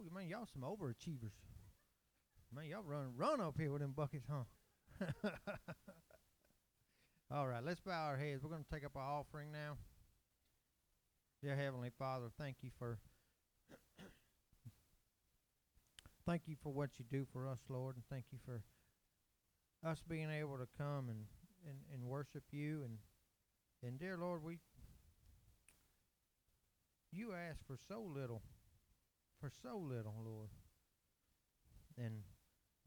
Man, y'all, man, y'all some overachievers. Man, y'all run run up here with them buckets, huh? All right, let's bow our heads. We're going to take up our offering now. Dear Heavenly Father, thank you for thank you for what you do for us, Lord, and thank you for us being able to come and, and, and worship you and and dear Lord, we you ask for so little, for so little, Lord. And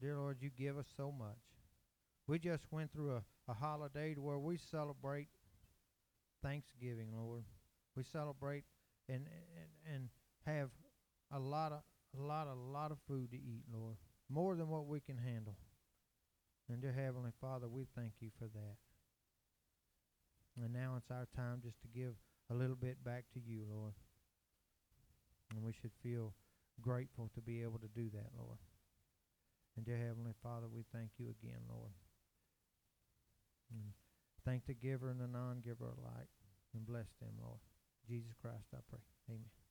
dear Lord, you give us so much. We just went through a, a holiday to where we celebrate Thanksgiving, Lord. We celebrate and and, and have a lot of a lot a lot of food to eat, Lord. More than what we can handle. And dear Heavenly Father, we thank you for that. And now it's our time just to give a little bit back to you, Lord. And we should feel grateful to be able to do that, Lord. And dear Heavenly Father, we thank you again, Lord. And thank the giver and the non giver alike. And bless them, Lord. Jesus Christ, I pray. Amen.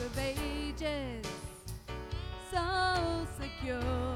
Of ages, so secure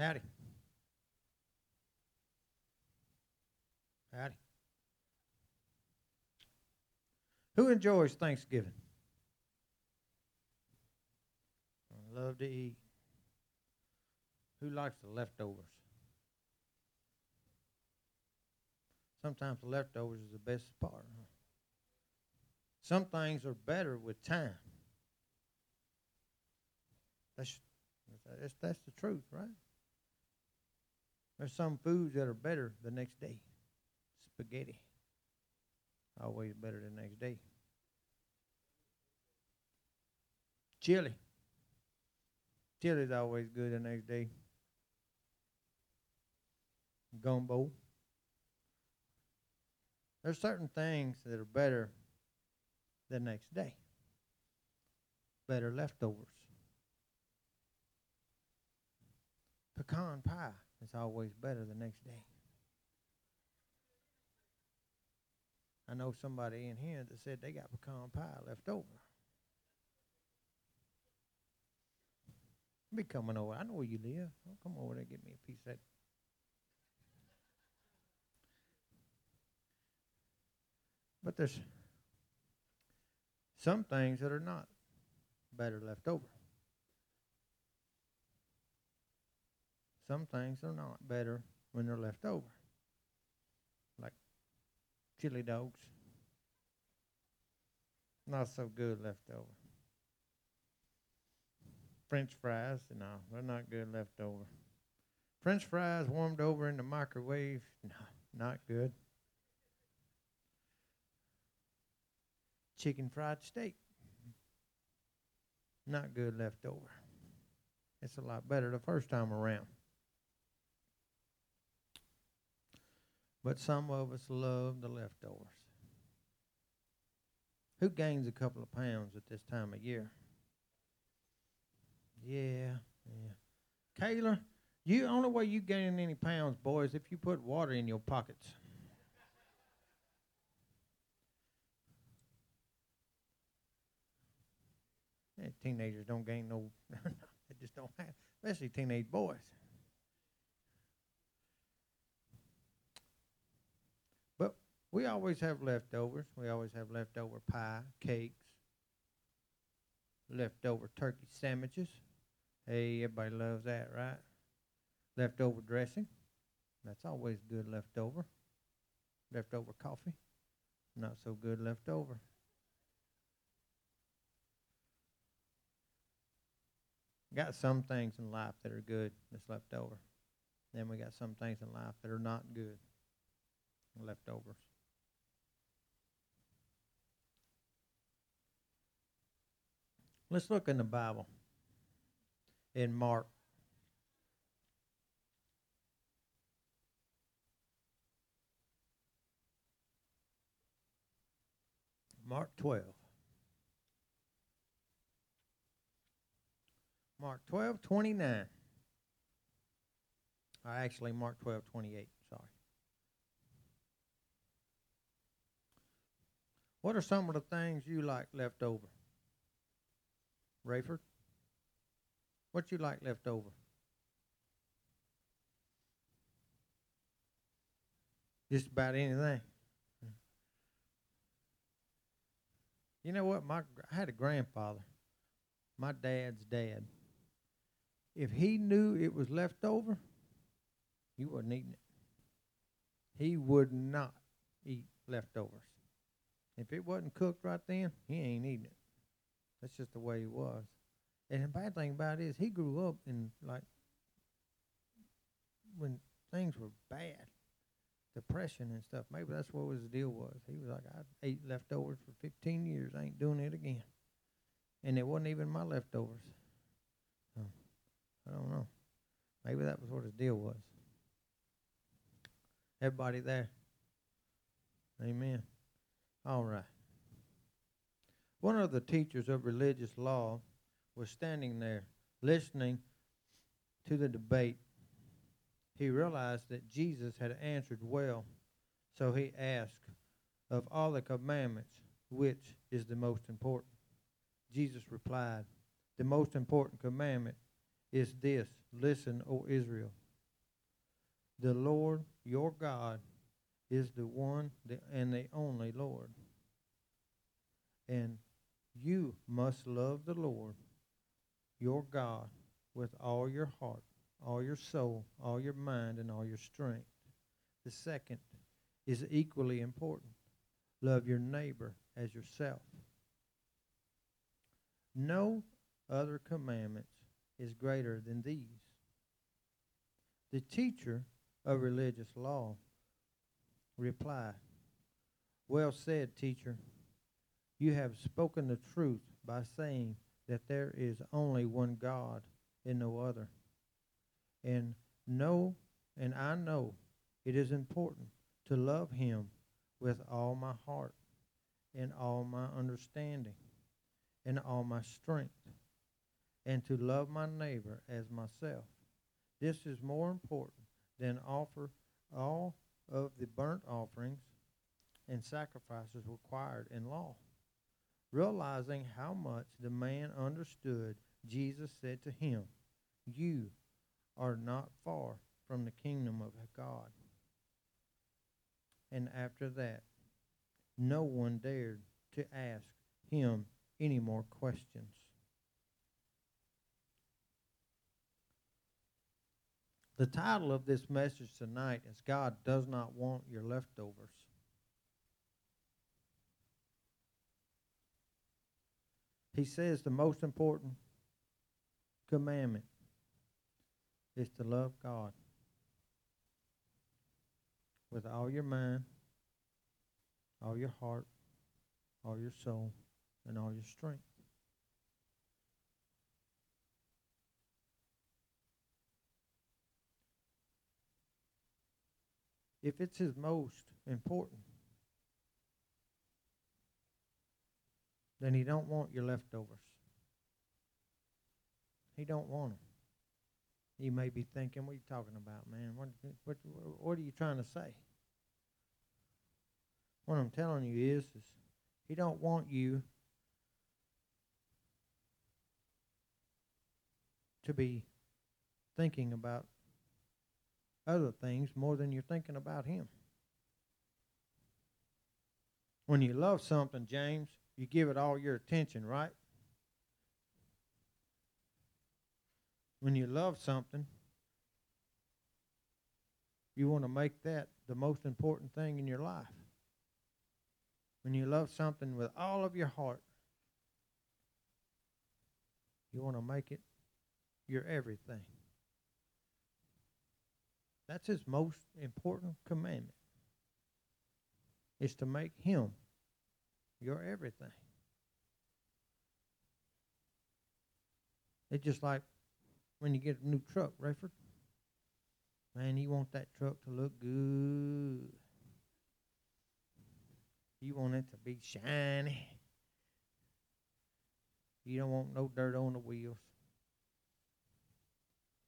Howdy. Howdy. Who enjoys Thanksgiving? I love to eat. Who likes the leftovers? Sometimes the leftovers is the best part. huh? Some things are better with time. That's that's that's the truth, right? There's some foods that are better the next day. Spaghetti. Always better the next day. Chili. Chili's always good the next day. Gumbo. There's certain things that are better the next day. Better leftovers. Pecan pie is always better the next day. I know somebody in here that said they got pecan pie left over. Be coming over. I know where you live. I'll come over there and get me a piece of that. But there's some things that are not better left over. Some things are not better when they're left over. Like chili dogs. Not so good left over. French fries, no, they're not good left over. French fries warmed over in the microwave, no, not good. Chicken fried steak, not good left over. It's a lot better the first time around. But some of us love the leftovers. Who gains a couple of pounds at this time of year? Yeah, yeah. Kayla, you only way you gain any pounds, boys, if you put water in your pockets. Yeah, teenagers don't gain no, they just don't have, especially teenage boys. But we always have leftovers. We always have leftover pie, cakes, leftover turkey sandwiches. Hey, everybody loves that, right? Leftover dressing. That's always good leftover. Leftover coffee. Not so good leftover. Got some things in life that are good that's left over. Then we got some things in life that are not good. Leftovers. Let's look in the Bible in Mark. Mark 12. Mark 12, 29. Or actually, Mark 12, 28. Sorry. What are some of the things you like left over? Rayford? What you like left over? Just about anything. You know what? My I had a grandfather, my dad's dad. If he knew it was left over, he wasn't eating it. He would not eat leftovers. If it wasn't cooked right then, he ain't eating it. That's just the way he was. And the bad thing about it is he grew up in like when things were bad, depression and stuff. Maybe that's what his deal was. He was like, I ate leftovers for 15 years. I ain't doing it again. And it wasn't even my leftovers. So, I don't know. Maybe that was what his deal was. Everybody there? Amen. All right. One of the teachers of religious law was standing there listening to the debate. He realized that Jesus had answered well, so he asked, Of all the commandments, which is the most important? Jesus replied, The most important commandment is this Listen, O Israel. The Lord your God is the one and the only Lord. And you must love the Lord your God with all your heart, all your soul, all your mind, and all your strength. The second is equally important love your neighbor as yourself. No other commandments is greater than these. The teacher of religious law replied, Well said, teacher. You have spoken the truth by saying that there is only one God and no other. And know, and I know it is important to love him with all my heart and all my understanding and all my strength and to love my neighbor as myself. This is more important than offer all of the burnt offerings and sacrifices required in law. Realizing how much the man understood, Jesus said to him, You are not far from the kingdom of God. And after that, no one dared to ask him any more questions. The title of this message tonight is God Does Not Want Your Leftovers. He says the most important commandment is to love God with all your mind, all your heart, all your soul, and all your strength. if it's his most important, then he don't want your leftovers. He don't want them. You may be thinking, what are you talking about, man? What, what, what are you trying to say? What I'm telling you is, is he don't want you to be thinking about other things more than you're thinking about Him. When you love something, James, you give it all your attention, right? When you love something, you want to make that the most important thing in your life. When you love something with all of your heart, you want to make it your everything. That's his most important commandment. Is to make him your everything. It's just like when you get a new truck, Rayford. Man, you want that truck to look good. You want it to be shiny. You don't want no dirt on the wheels.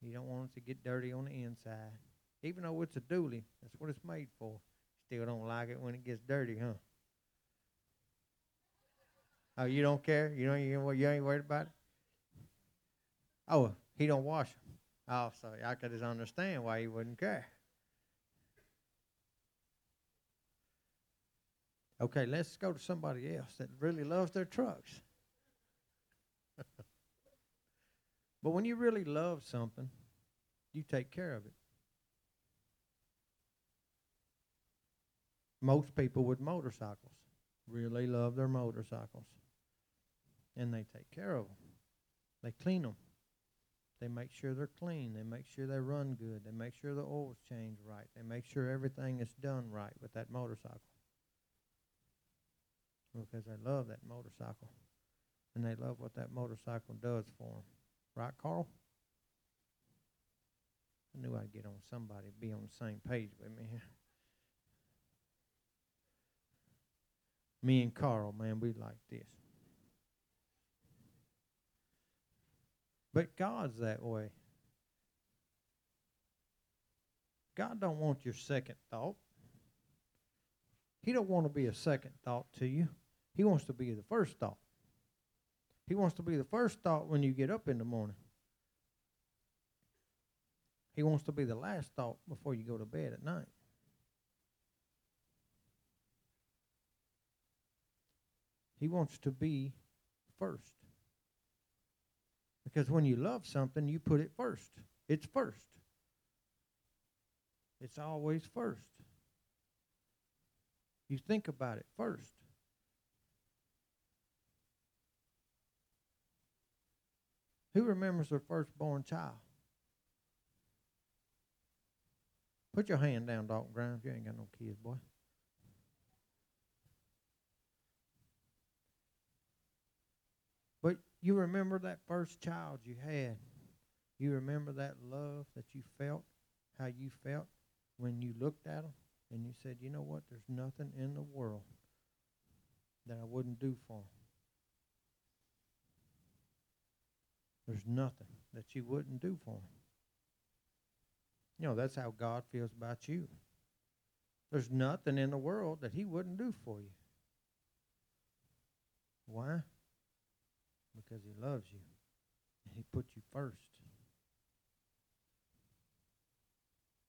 You don't want it to get dirty on the inside. Even though it's a dually, that's what it's made for. Still don't like it when it gets dirty, huh? Oh, you don't care? You know you, you ain't worried about it? Oh, he don't wash them. Oh, so I could just understand why he wouldn't care. Okay, let's go to somebody else that really loves their trucks. but when you really love something, you take care of it. most people with motorcycles really love their motorcycles. And they take care of them. They clean them. They make sure they're clean. They make sure they run good. They make sure the oil's changed right. They make sure everything is done right with that motorcycle. Because they love that motorcycle. And they love what that motorcycle does for them. Right, Carl? I knew I'd get on somebody, be on the same page with me. Me and Carl, man, we like this. But God's that way. God don't want your second thought. He don't want to be a second thought to you. He wants to be the first thought. He wants to be the first thought when you get up in the morning. He wants to be the last thought before you go to bed at night. He wants to be first. Because when you love something, you put it first. It's first. It's always first. You think about it first. Who remembers their firstborn child? Put your hand down, Dalton Grimes. You ain't got no kids, boy. But you remember that first child you had. You remember that love that you felt, how you felt when you looked at them and you said, you know what, there's nothing in the world that I wouldn't do for them. There's nothing that you wouldn't do for them. You know, that's how God feels about you. There's nothing in the world that He wouldn't do for you. Why? Because He loves you and He put you first.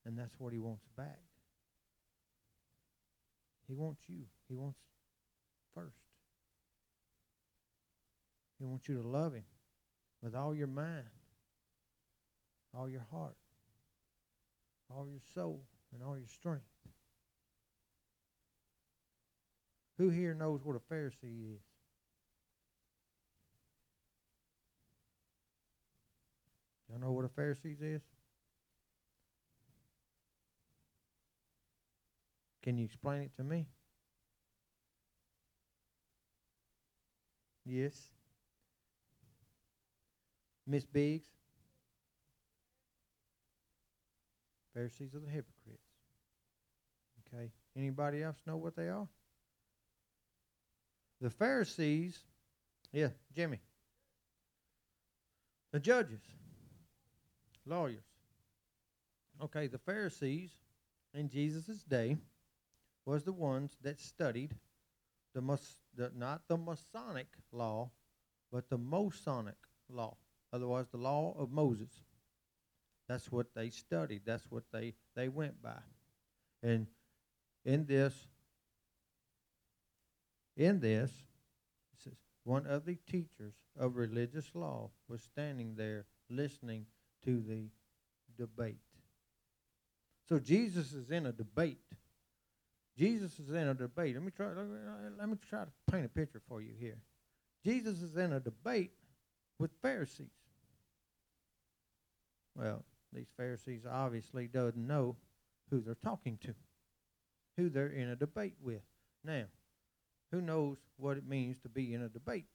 And that's what He wants back. He wants you. He wants first. He wants you to love Him with all your mind, all your heart, all your soul, and all your strength. Who here knows what a Pharisee is? Y'all know what a Pharisee is? Can you explain it to me? Yes. Miss Biggs? Pharisees are the hypocrites. Okay. Anybody else know what they are? The Pharisees, yeah, Jimmy. The judges, lawyers. Okay, the Pharisees in Jesus' day was the ones that studied the, Mas- the not the Masonic law, but the Mosonic law, otherwise the law of Moses. That's what they studied. That's what they, they went by. And in this, in this, one of the teachers of religious law was standing there listening to the debate. So Jesus is in a debate. Jesus is in a debate. Let me try. Let me, try to paint a picture for you here. Jesus is in a debate with Pharisees. Well, these Pharisees obviously doesn't know who they're talking to, who they're in a debate with. Now, who knows what it means to be in a debate?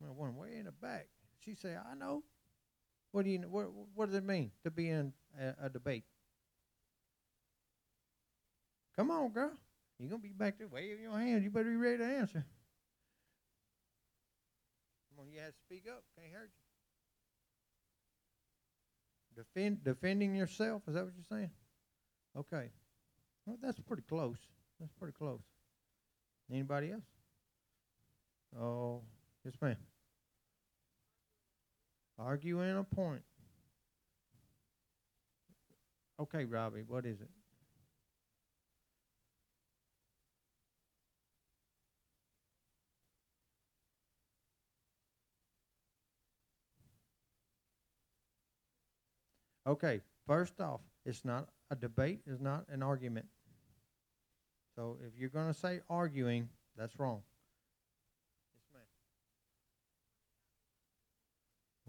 Well, one way in the back. She said, "I know." What do you? What What does it mean to be in a, a debate? Come on, girl. You're gonna be back there waving your hand. You better be ready to answer. Come on, you have to speak up. Can't hurt you. Defend, defending yourself. Is that what you're saying? Okay. Well, that's pretty close. That's pretty close. Anybody else? Oh, yes, ma'am. Arguing a point. Okay, Robbie, what is it? Okay, first off, it's not a debate, it's not an argument. So if you're going to say arguing, that's wrong. Yes, ma'am.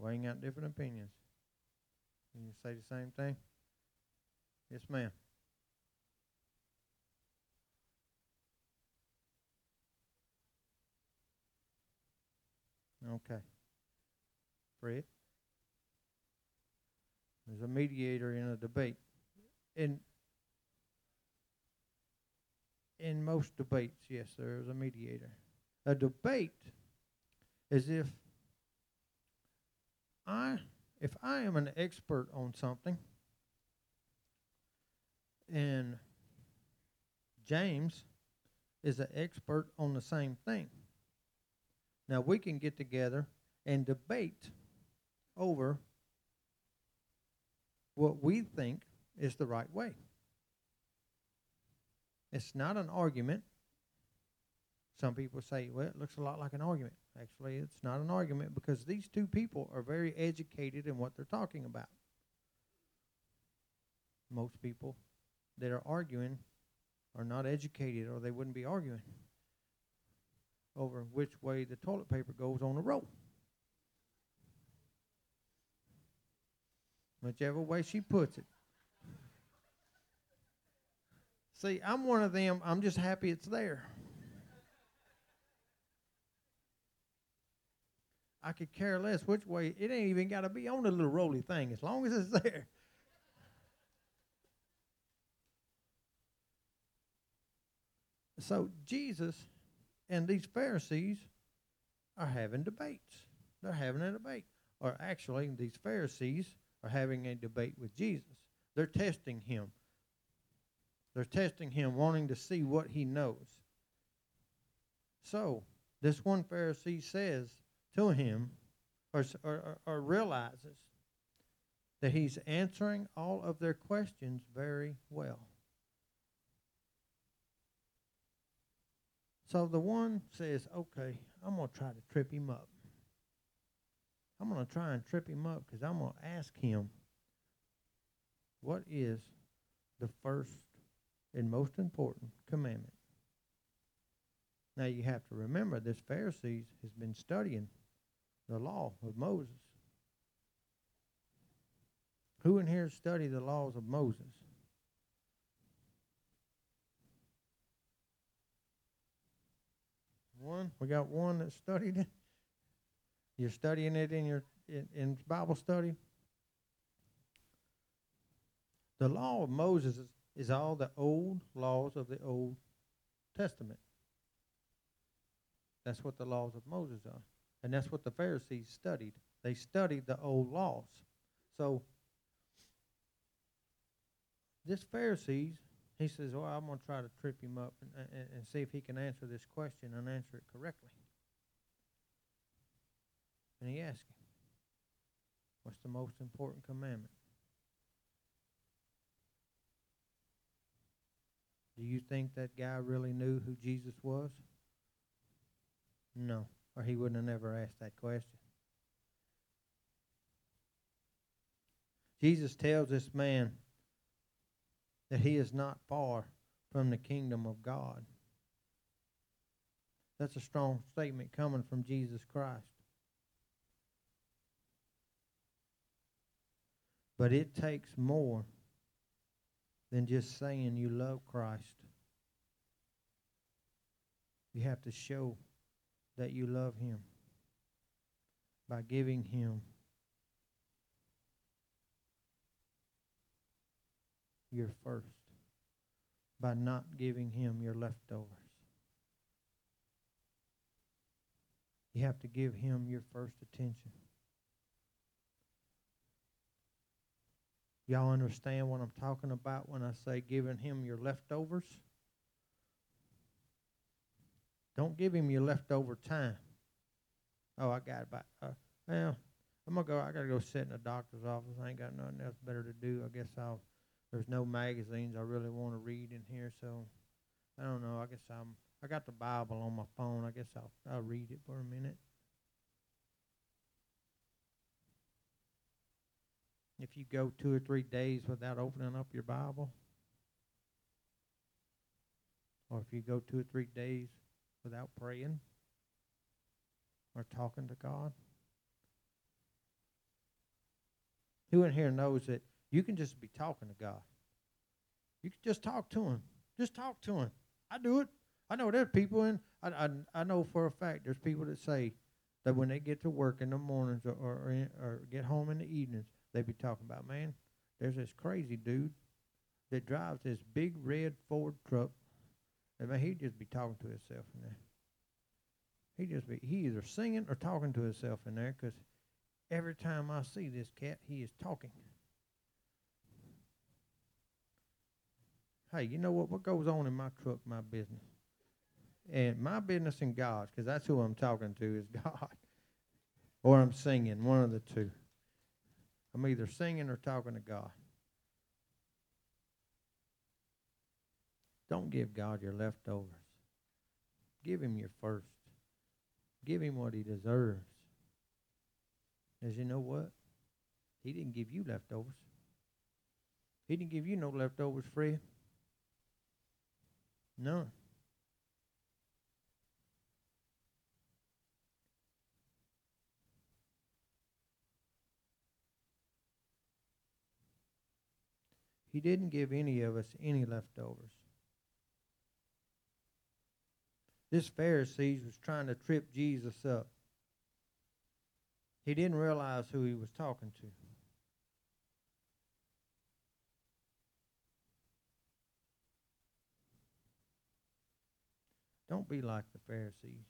Weighing out different opinions. Can you say the same thing? Yes, ma'am. Okay. Fred? There's a mediator in a debate. In in most debates, yes, there is a mediator. A debate is if I if I am an expert on something and James is an expert on the same thing. Now we can get together and debate over what we think is the right way. It's not an argument. Some people say, well, it looks a lot like an argument. Actually, it's not an argument because these two people are very educated in what they're talking about. Most people that are arguing are not educated or they wouldn't be arguing over which way the toilet paper goes on the roll. Whichever way she puts it. See, I'm one of them, I'm just happy it's there. I could care less which way. It ain't even got to be on the little roly thing as long as it's there. So Jesus and these Pharisees are having debates. They're having a debate. Or actually, these Pharisees are having a debate with Jesus. They're testing him. They're testing him, wanting to see what he knows. So, this one Pharisee says to him, or, or, or realizes that he's answering all of their questions very well. So the one says, okay, I'm going to try to trip him up. I'm going to try and trip him up because I'm going to ask him, what is the first and most important commandment? Now you have to remember this Pharisees has been studying the law of Moses. Who in here study the laws of Moses? One. We got one that studied it. You're studying it in your in, in Bible study. The law of Moses is, is all the old laws of the Old Testament. That's what the laws of Moses are. And that's what the Pharisees studied. They studied the old laws. So this Pharisees, he says, well, I'm going to try to trip him up and, and, and see if he can answer this question and answer it correctly. And he asked him, what's the most important commandment? Do you think that guy really knew who Jesus was? No, or he wouldn't have never asked that question. Jesus tells this man that he is not far from the kingdom of God. That's a strong statement coming from Jesus Christ. But it takes more than just saying you love Christ. You have to show that you love Him by giving Him your first, by not giving Him your leftovers. You have to give Him your first attention. Y'all understand what I'm talking about when I say giving him your leftovers? Don't give him your leftover time. Oh, I got about, uh, well, I'm going to go, I got to go sit in the doctor's office. I ain't got nothing else better to do. I guess I'll, there's no magazines I really want to read in here, so I don't know. I guess I'm, I got the Bible on my phone. I guess I'll, I'll read it for a minute. if you go two or three days without opening up your Bible, or if you go two or three days without praying or talking to God. Who in here knows that you can just be talking to God? You can just talk to Him. Just talk to Him. I do it. I know there's people in. I, I, I know for a fact there's people that say that when they get to work in the mornings or or, in, or get home in the evenings, they be talking about, man, there's this crazy dude that drives this big red Ford truck. And man, he'd just be talking to himself in there. He just be he either singing or talking to himself in there because every time I see this cat, he is talking. Hey, you know what? What goes on in my truck, my business, and my business and God's, because that's who I'm talking to is God, or I'm singing, one of the two. I'm either singing or talking to God. Don't give God your leftovers. Give him your first. Give him what he deserves. As you know what? He didn't give you leftovers. He didn't give you no leftovers, Fred. None. He didn't give any of us any leftovers. This Pharisee was trying to trip Jesus up. He didn't realize who he was talking to. Don't be like the Pharisees.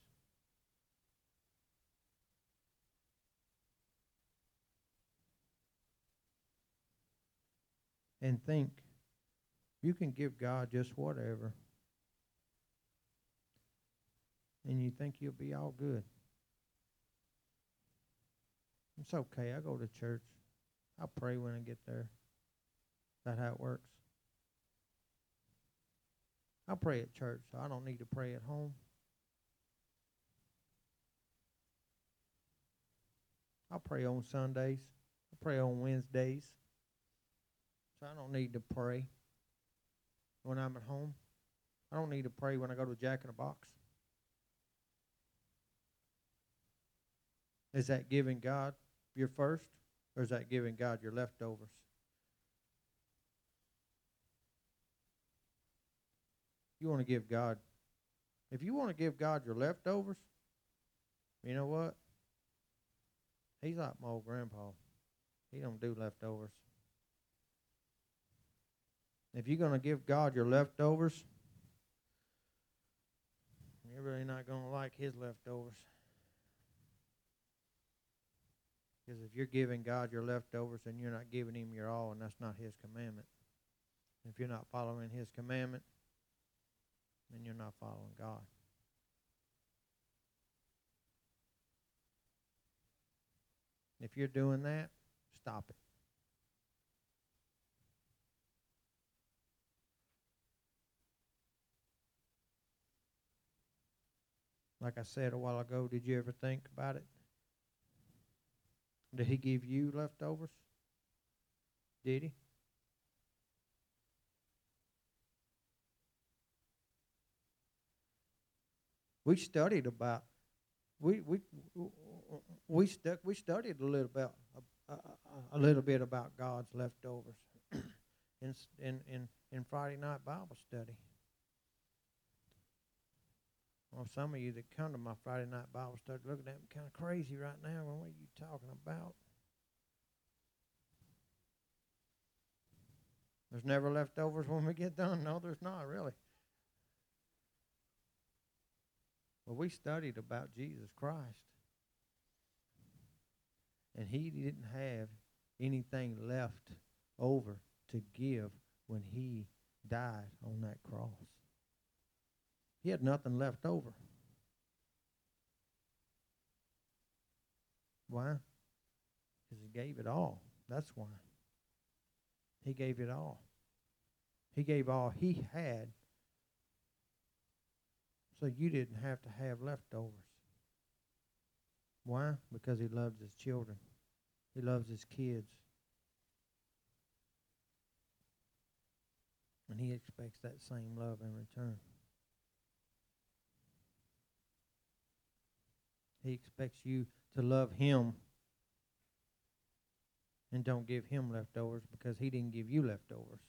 And think you can give God just whatever, and you think you'll be all good. It's okay. I go to church. I pray when I get there. Is that how it works? I pray at church, so I don't need to pray at home. I pray on Sundays. I pray on Wednesdays. So I don't need to pray when I'm at home. I don't need to pray when I go to Jack in the Box. Is that giving God your first, or is that giving God your leftovers? You want to give God, if you want to give God your leftovers, you know what? He's like my old grandpa. He don't do leftovers. If you're going to give God your leftovers, you're really not going to like his leftovers. Because if you're giving God your leftovers, then you're not giving him your all, and that's not his commandment. If you're not following his commandment, then you're not following God. If you're doing that, stop it. Like I said a while ago, did you ever think about it? Did he give you leftovers? Did he? We studied about we we we stuck we studied a little about a, a, a little bit about God's leftovers in in in in Friday night Bible study. Well, some of you that come to my Friday night Bible study looking at me kind of crazy right now. What are you talking about? There's never leftovers when we get done. No, there's not really. Well, we studied about Jesus Christ. And he didn't have anything left over to give when he died on that cross. He had nothing left over. Why? Because he gave it all. That's why. He gave it all. He gave all he had so you didn't have to have leftovers. Why? Because he loves his children. He loves his kids. And he expects that same love in return. He expects you to love him and don't give him leftovers because he didn't give you leftovers.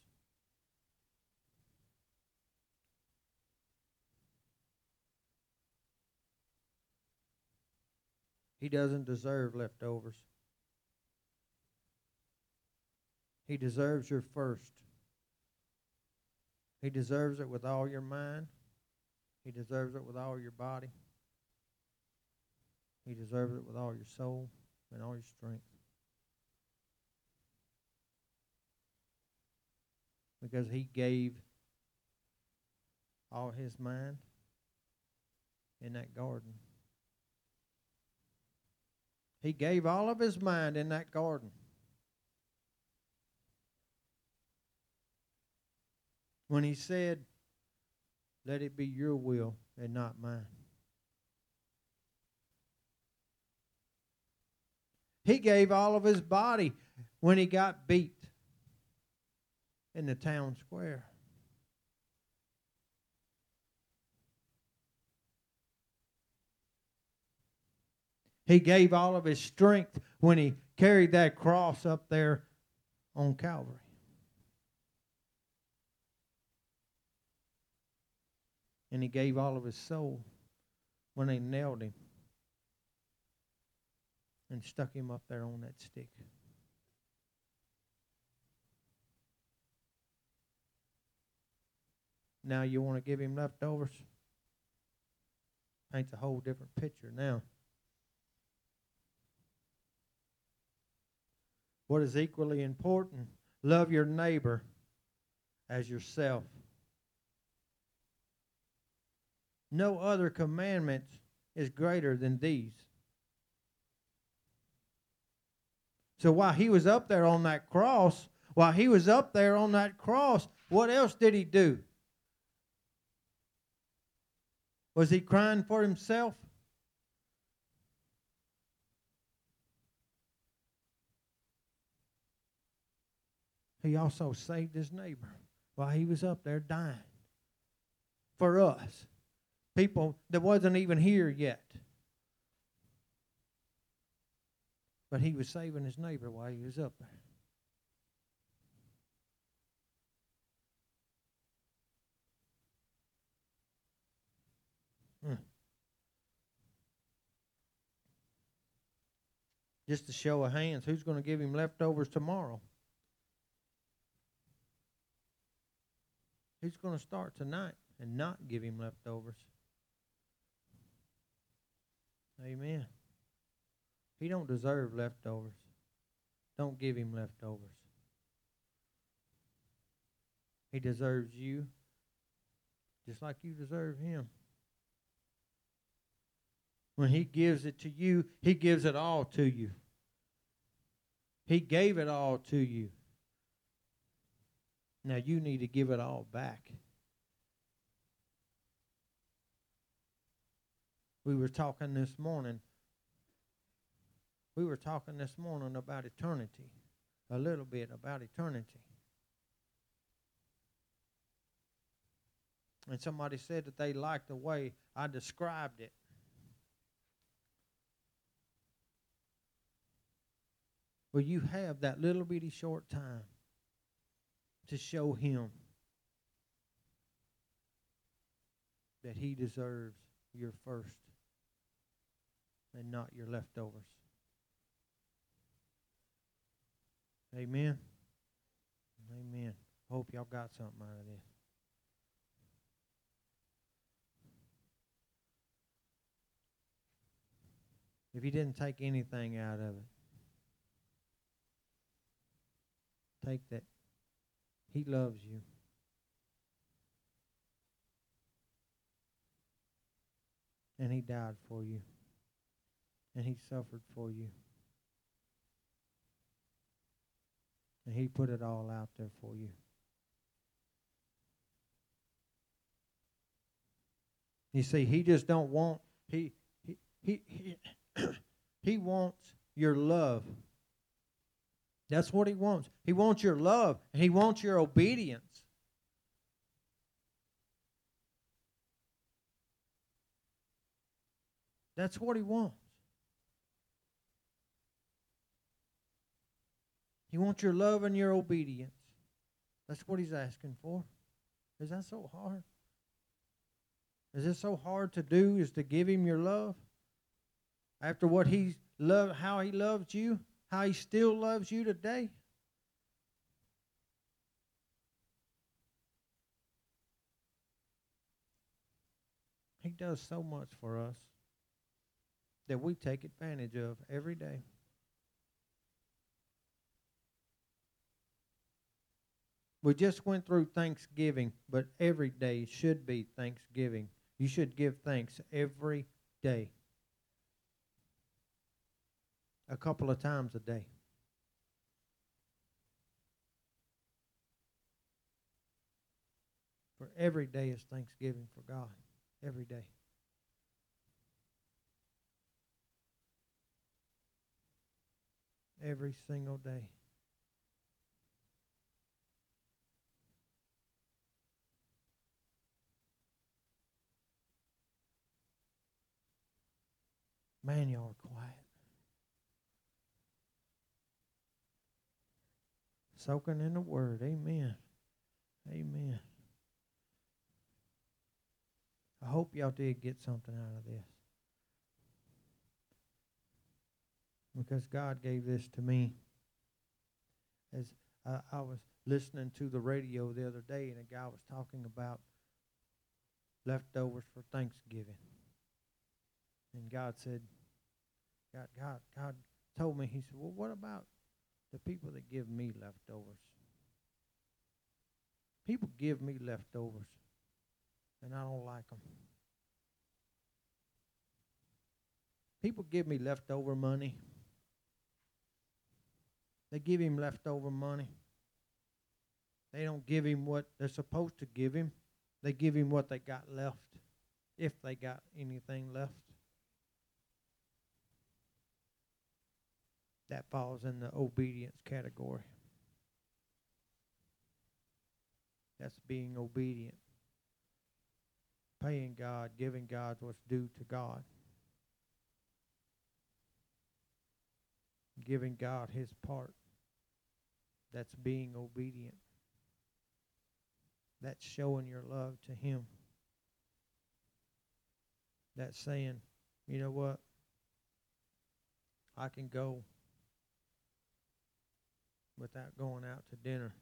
He doesn't deserve leftovers. He deserves your first. He deserves it with all your mind. He deserves it with all your body. He deserves it with all your soul and all your strength. Because he gave all his mind in that garden. He gave all of his mind in that garden. When he said, Let it be your will and not mine. He gave all of his body when he got beat in the town square. He gave all of his strength when he carried that cross up there on Calvary. And he gave all of his soul when they nailed him and stuck him up there on that stick. Now you want to give him leftovers? Paints a whole different picture now. What is equally important? Love your neighbor as yourself. No other commandment is greater than these. So while he was up there on that cross, while he was up there on that cross, what else did he do? Was he crying for himself? He also saved his neighbor while he was up there dying for us. People that wasn't even here yet. But he was saving his neighbor while he was up there. Hmm. Just a show of hands, who's going to give him leftovers tomorrow? Who's going to start tonight and not give him leftovers? Amen. He don't deserve leftovers. Don't give him leftovers. He deserves you just like you deserve him. When he gives it to you, he gives it all to you. He gave it all to you. Now you need to give it all back. We were talking this morning. We were talking this morning about eternity, a little bit about eternity. And somebody said that they liked the way I described it. Well, you have that little bitty short time to show him that he deserves your first and not your leftovers. Amen. Amen. Hope y'all got something out of this. If you didn't take anything out of it, take that he loves you. And he died for you. And he suffered for you. And he put it all out there for you. You see, he just don't want he he he he, he wants your love. That's what he wants. He wants your love and he wants your obedience. That's what he wants. He wants your love and your obedience. That's what he's asking for. Is that so hard? Is it so hard to do is to give him your love? After what he loved how he loved you? how he still loves you today? He does so much for us that we take advantage of every day. We just went through Thanksgiving, but every day should be Thanksgiving. You should give thanks every day a couple of times a day. For every day is Thanksgiving for God. Every day. Every single day. Man, y'all are quiet. Soaking in the word. Amen. Amen. I hope y'all did get something out of this. Because God gave this to me. As I, I was listening to the radio the other day, and a guy was talking about leftovers for Thanksgiving. And God said, God, God, God told me, He said, Well, what about the people that give me leftovers? People give me leftovers, and I don't like them. People give me leftover money. They give him leftover money. They don't give him what they're supposed to give him. They give him what they got left, if they got anything left. That falls in the obedience category. That's being obedient. Paying God, giving God what's due to God. Giving God his part. That's being obedient. That's showing your love to him. That's saying, you know what? I can go without going out to dinner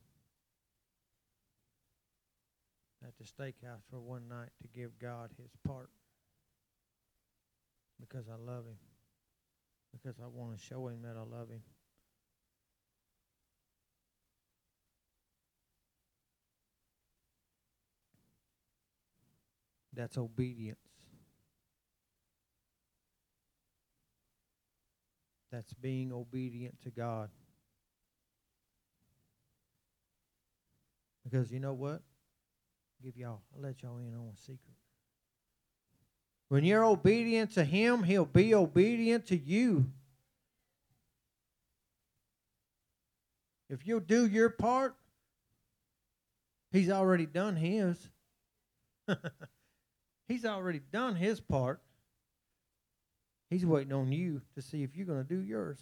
at the steakhouse for one night to give God his part because I love him, because I want to show him that I love him. That's obedience. That's being obedient to God. Because you know what? give y'all, I'll let y'all in on a secret. When you're obedient to Him, He'll be obedient to you. If you'll do your part, He's already done His. He's already done His part. He's waiting on you to see if you're going to do yours.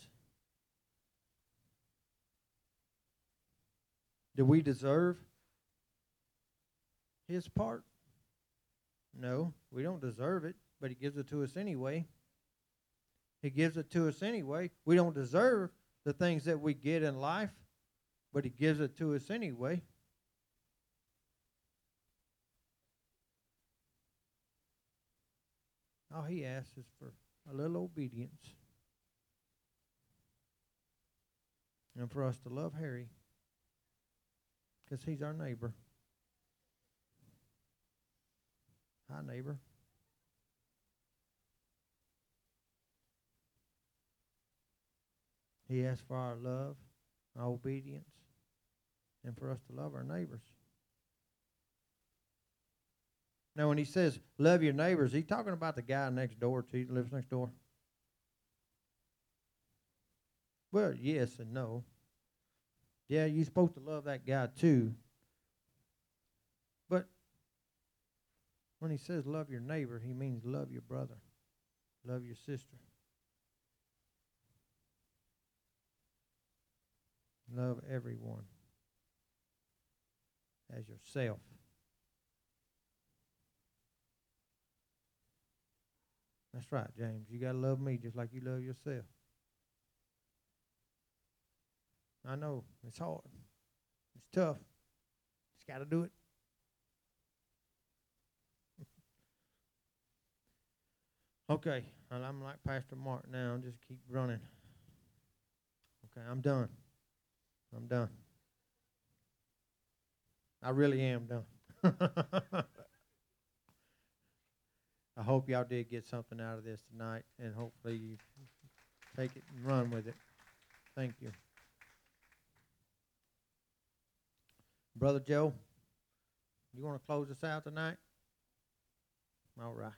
Do we deserve his part? No, we don't deserve it, but he gives it to us anyway. He gives it to us anyway. We don't deserve the things that we get in life, but he gives it to us anyway. All he asks is for a little obedience. And for us to love Harry because he's our neighbor. Hi, neighbor. He asks for our love, our obedience, and for us to love our neighbors. Now, when he says love your neighbors, he talking about the guy next door to you that lives next door? Well, yes and no. Yeah, you're supposed to love that guy too. When he says love your neighbor, he means love your brother, love your sister. Love everyone as yourself. That's right, James. You got to love me just like you love yourself. I know it's hard. It's tough. Just got to do it. Okay, I'm like Pastor Mark now. Just keep running. Okay, I'm done. I'm done. I really am done. I hope y'all did get something out of this tonight, and hopefully you take it and run with it. Thank you. Brother Joe, You want to close us out tonight? All right.